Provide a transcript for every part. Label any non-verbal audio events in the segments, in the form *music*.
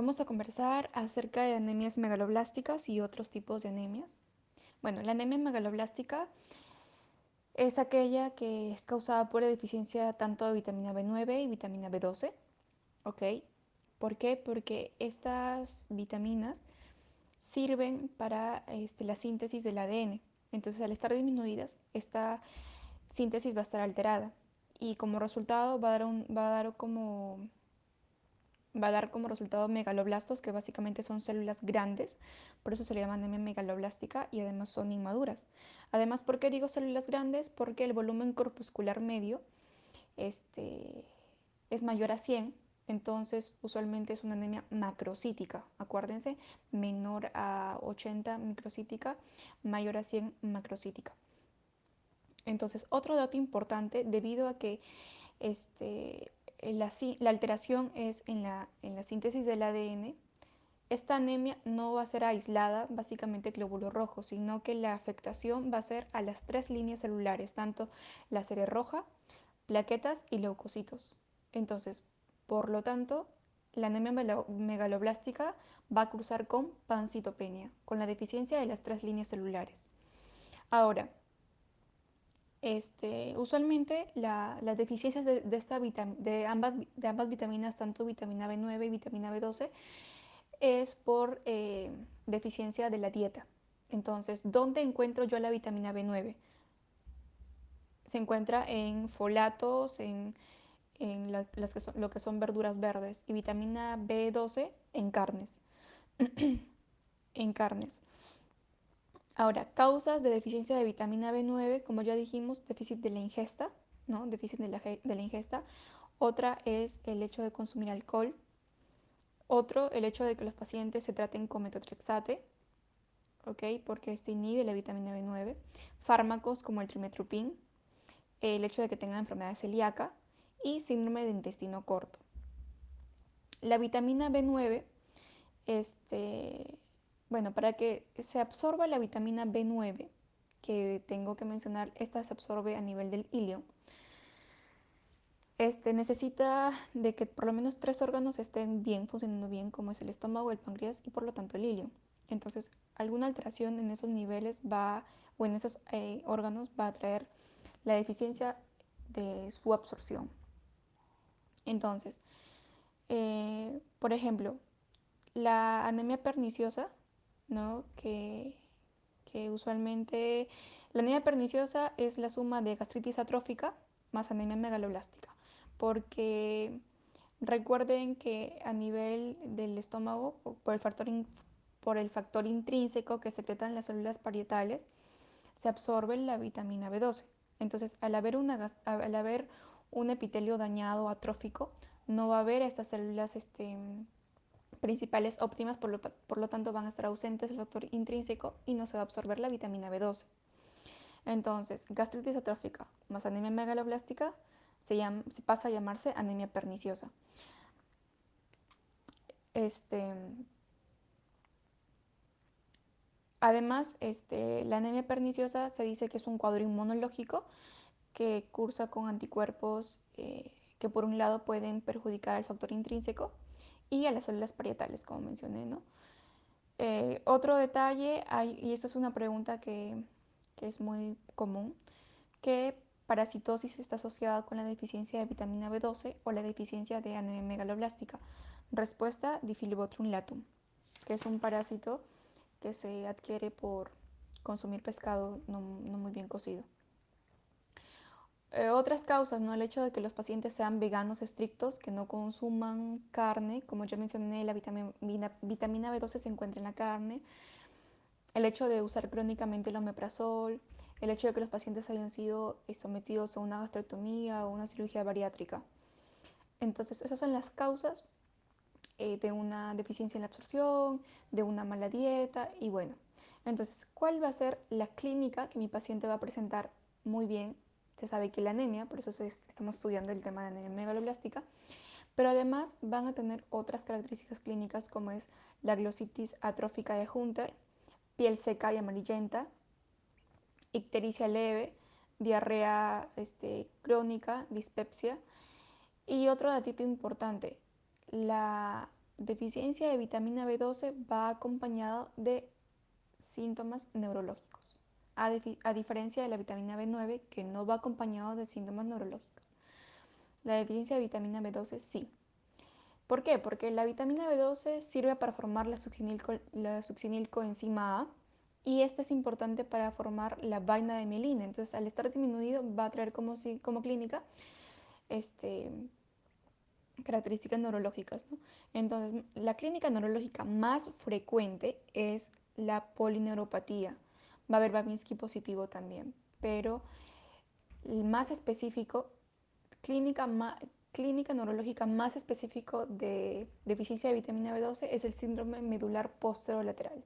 Vamos a conversar acerca de anemias megaloblásticas y otros tipos de anemias. Bueno, la anemia megaloblástica es aquella que es causada por la deficiencia tanto de vitamina B9 y vitamina B12. ¿Ok? ¿Por qué? Porque estas vitaminas sirven para este, la síntesis del ADN. Entonces, al estar disminuidas, esta síntesis va a estar alterada y como resultado va a dar, un, va a dar como va a dar como resultado megaloblastos, que básicamente son células grandes, por eso se le llama anemia megaloblástica y además son inmaduras. Además, ¿por qué digo células grandes? Porque el volumen corpuscular medio este, es mayor a 100, entonces usualmente es una anemia macrocítica, acuérdense, menor a 80 microcítica, mayor a 100 macrocítica. Entonces, otro dato importante, debido a que este, la, alteración es en la, la síntesis del ADN, esta anemia no va a ser aislada, básicamente glóbulo rojo, sino que la afectación va a ser a las tres líneas celulares, tanto la serie roja, plaquetas y leucocitos. Entonces, por lo tanto, la anemia megaloblástica va a cruzar con pancitopenia, con la deficiencia de las tres líneas celulares. Ahora, este, usualmente las deficiencias de, de, ambas, vitaminas, tanto vitamina B9 y vitamina B12, es por eh, deficiencia de la dieta. Entonces, ¿dónde encuentro yo la vitamina B9? Se encuentra en folatos, en, las que son, lo que son verduras verdes, y vitamina B12 en carnes. *clears throat* en carnes. Ahora, causas de deficiencia de vitamina B9, como ya dijimos, déficit de la ingesta, ¿no? Déficit de la, ingesta. Otra es el hecho de consumir alcohol. Otro, el hecho de que los pacientes se traten con metotrexate, ¿ok? Porque este inhibe la vitamina B9. Fármacos como el trimetropin. El hecho de que tengan enfermedad celíaca y síndrome de intestino corto. La vitamina B9 este, bueno, para que se absorba la vitamina B9, que tengo que mencionar, esta se absorbe a nivel del ilio. Este, necesita de que por lo menos tres órganos estén bien, funcionando bien, como es el estómago, el páncreas y por lo tanto el ilio. Entonces, alguna alteración en esos niveles va, o en esos eh, órganos va a traer la deficiencia de su absorción. Entonces, eh, por ejemplo, la anemia perniciosa ¿no? Que, usualmente la anemia perniciosa es la suma de gastritis atrófica más anemia megaloblástica, porque recuerden que a nivel del estómago, por el factor, por el factor intrínseco que secretan las células parietales, se absorbe la vitamina B12. Entonces, al haber, una, al haber un epitelio dañado atrófico, no va a haber estas células este, principales óptimas, por lo, tanto van a estar ausentes el factor intrínseco y no se va a absorber la vitamina B12. Entonces, gastritis atrófica más anemia megaloblástica se, se pasa a llamarse anemia perniciosa. Este, además, este, la anemia perniciosa se dice que es un cuadro inmunológico que cursa con anticuerpos eh, que por un lado pueden perjudicar al factor intrínseco y a las células parietales, como mencioné. ¿no? Eh, otro detalle, y esta es una pregunta que, que es muy común, que parasitosis está asociada con la deficiencia de vitamina B12 o la deficiencia de anemia megaloblástica. Respuesta, Difilibotrum latum, que es un parásito que se adquiere por consumir pescado no, no muy bien cocido. Eh, otras causas, ¿no? El hecho de que los pacientes sean veganos estrictos, que no consuman carne, como ya mencioné, la vitamina, vitamina B12 se encuentra en la carne. El hecho de usar crónicamente el omeprazol, el hecho de que los pacientes hayan sido eh, sometidos a una gastrectomía o una cirugía bariátrica. Entonces, esas son las causas eh, de una deficiencia en la absorción, de una mala dieta y bueno. Entonces, ¿cuál va a ser la clínica que mi paciente va a presentar muy bien se sabe que la anemia, por eso estamos estudiando el tema de anemia megaloblástica, pero además van a tener otras características clínicas como es la glositis atrófica de Hunter, piel seca y amarillenta, ictericia leve, diarrea este, crónica, dispepsia. Y otro datito importante, la deficiencia de vitamina B12 va acompañado de síntomas neurológicos, a, diferencia de la vitamina B9 que no va acompañado de síntomas neurológicos. La deficiencia de vitamina B12 sí. ¿Por qué? Porque la vitamina B12 sirve para formar la, la succinilcoenzima A y esta es importante para formar la vaina de mielina. Entonces, al estar disminuido, va a traer como, como clínica este, características neurológicas. Entonces, la clínica neurológica más frecuente es la polineuropatía. Va a haber Babinski positivo también, pero más específico, clínica, clínica neurológica más específico de deficiencia de vitamina B12 es el síndrome medular posterolateral,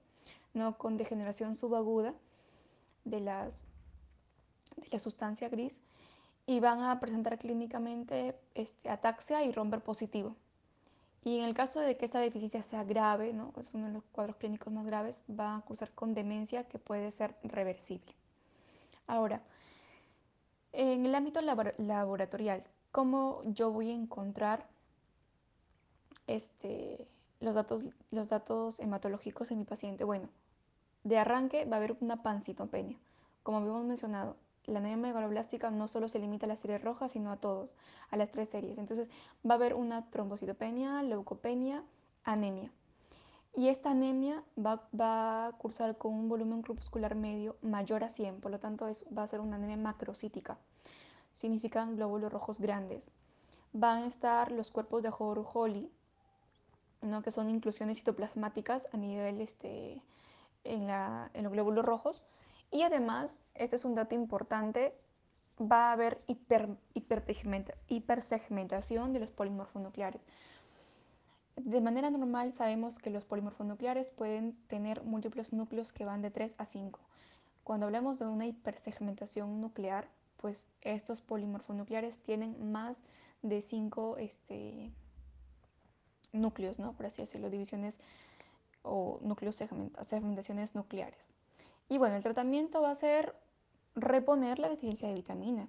¿no? con degeneración subaguda de, las, de la sustancia gris y van a presentar clínicamente este, ataxia y romper positivo. Y en el caso de que esta deficiencia sea grave, ¿no? es uno de los cuadros clínicos más graves, va a cursar con demencia que puede ser reversible. Ahora, en el ámbito laboratorial, ¿cómo yo voy a encontrar este, los, datos, los datos hematológicos en mi paciente? Bueno, de arranque va a haber una pancitopenia. Como habíamos mencionado, la anemia megaloblástica no solo se limita a la serie roja, sino a todos, a las tres series. Entonces va a haber una trombocitopenia, leucopenia, anemia. Y esta anemia va, a cursar con un volumen corpuscular medio mayor a 100, por lo tanto va a ser una anemia macrocítica. Significan glóbulos rojos grandes. Van a estar los cuerpos de Hori, ¿no? que son inclusiones citoplasmáticas a nivel este, en, en los glóbulos rojos y además, este es un dato importante, va a haber hiper, hipersegmentación de los polimorfonucleares. De manera normal sabemos que los polimorfonucleares pueden tener múltiplos núcleos que van de 3 a 5. Cuando hablamos de una hipersegmentación nuclear, pues estos polimorfonucleares tienen más de 5 este, núcleos, ¿no? por así decirlo, divisiones o núcleos segmentaciones nucleares. Y bueno, el tratamiento va a ser reponer la deficiencia de vitamina.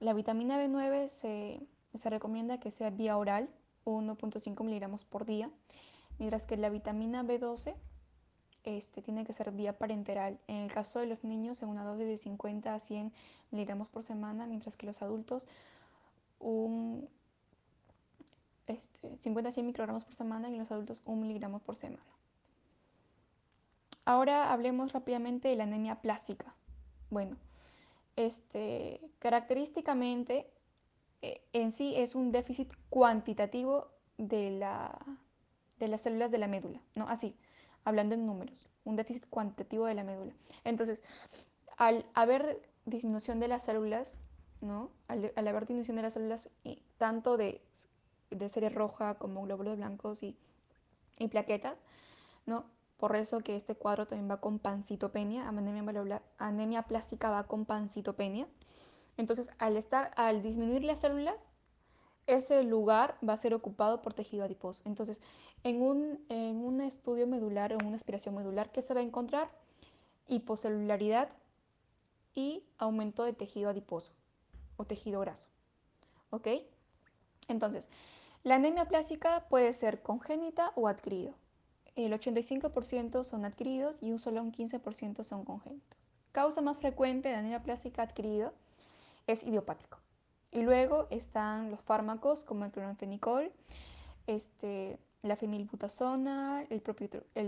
La vitamina B9 se, recomienda que sea vía oral, 1.5 miligramos por día, mientras que la vitamina B12 este, tiene que ser vía parenteral. En el caso de los niños, en una dosis de 50 a 100 miligramos por semana, mientras que los adultos, un, este, 50 a 100 microgramos por semana y los adultos 1 miligramo por semana. Ahora hablemos rápidamente de la anemia plástica. Bueno, este, característicamente eh, en sí es un déficit cuantitativo de, la, de las células de la médula, ¿no? Así, hablando en números, un déficit cuantitativo de la médula. Entonces, al haber disminución de las células, ¿no? Al, haber disminución de las células, tanto de, de serie roja como glóbulos blancos y, y plaquetas, ¿no? Por eso que este cuadro también va con pancitopenia, anemia, plástica va con pancitopenia. Entonces, al, estar, al disminuir las células, ese lugar va a ser ocupado por tejido adiposo. Entonces, en un, en un estudio medular o una aspiración medular, ¿qué se va a encontrar? Hipocelularidad y aumento de tejido adiposo o tejido graso. ¿Ok? Entonces, la anemia plástica puede ser congénita o adquirida el 85% son adquiridos y un solo un 15% son congénitos. Causa más frecuente de anemia plástica adquirida es idiopático. Y luego están los fármacos como el cloranfenicol, este, la fenilbutazona, el,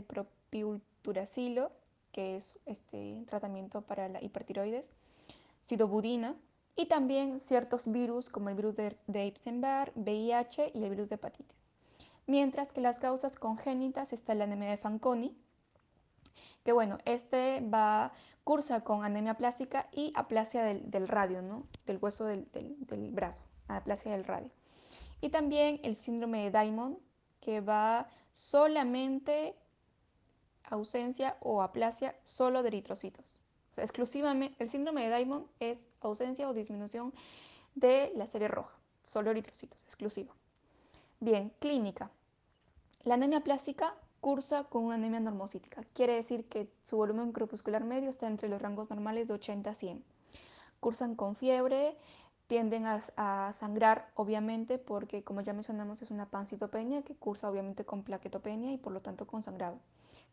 propiulturacilo, que es este tratamiento para la hipertiroides, sidobudina y también ciertos virus como el virus de, de Epstein-Barr, VIH y el virus de hepatitis mientras que las causas congénitas está la anemia de Fanconi, que bueno, este va, cursa con anemia plástica y aplasia del, radio, ¿no? del hueso del, brazo, aplasia del radio. Y también el síndrome de Diamond, que va solamente ausencia o aplasia solo de eritrocitos. O sea, exclusivamente, el síndrome de Diamond es ausencia o disminución de la serie roja, solo eritrocitos, exclusivo. Bien, clínica. La anemia plástica cursa con una anemia normocítica. Quiere decir que su volumen corpuscular medio está entre los rangos normales de 80 a 100. Cursan con fiebre, tienden a, a, sangrar, obviamente, porque como ya mencionamos es una pancitopenia que cursa obviamente con plaquetopenia y por lo tanto con sangrado.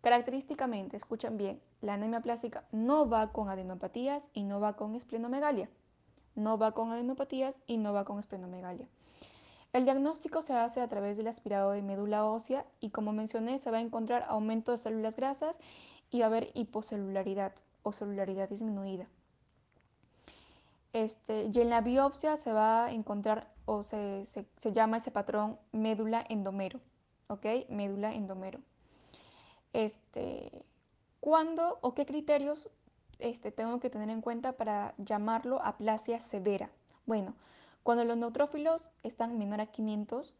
Característicamente, escuchen bien, la anemia plástica no va con adenopatías y no va con esplenomegalia. No va con adenopatías y no va con esplenomegalia. El diagnóstico se hace a través del aspirado de médula ósea y como mencioné se va a encontrar aumento de células grasas y va a haber hipocelularidad o celularidad disminuida. Este, y en la biopsia se va a encontrar o se, se, llama ese patrón médula endomero, ¿ok? Médula endomero. Este, ¿Cuándo o qué criterios este, tengo que tener en cuenta para llamarlo aplasia severa? Bueno, cuando los neutrófilos están menor a 500,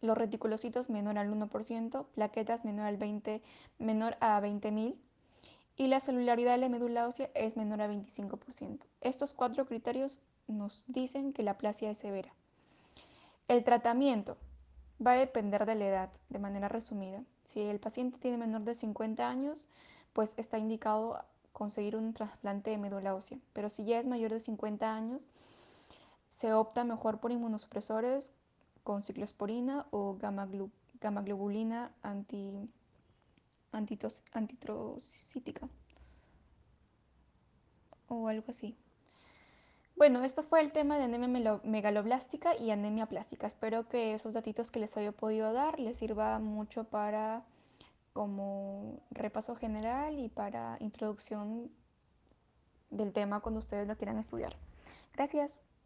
los reticulocitos menor al 1%, plaquetas menor, al 20, menor a 20.000 y la celularidad de la médula ósea es menor a 25%. Estos cuatro criterios nos dicen que la aplasia es severa. El tratamiento va a depender de la edad, de manera resumida. Si el paciente tiene menor de 50 años, pues está indicado conseguir un trasplante de médula ósea. Pero si ya es mayor de 50 años, se opta mejor por inmunosupresores con ciclosporina o gamma, globulina anti, antitrocítica o algo así. Bueno, esto fue el tema de anemia megaloblástica y anemia plástica. Espero que esos datitos que les haya podido dar les sirva mucho para como repaso general y para introducción del tema cuando ustedes lo quieran estudiar. Gracias.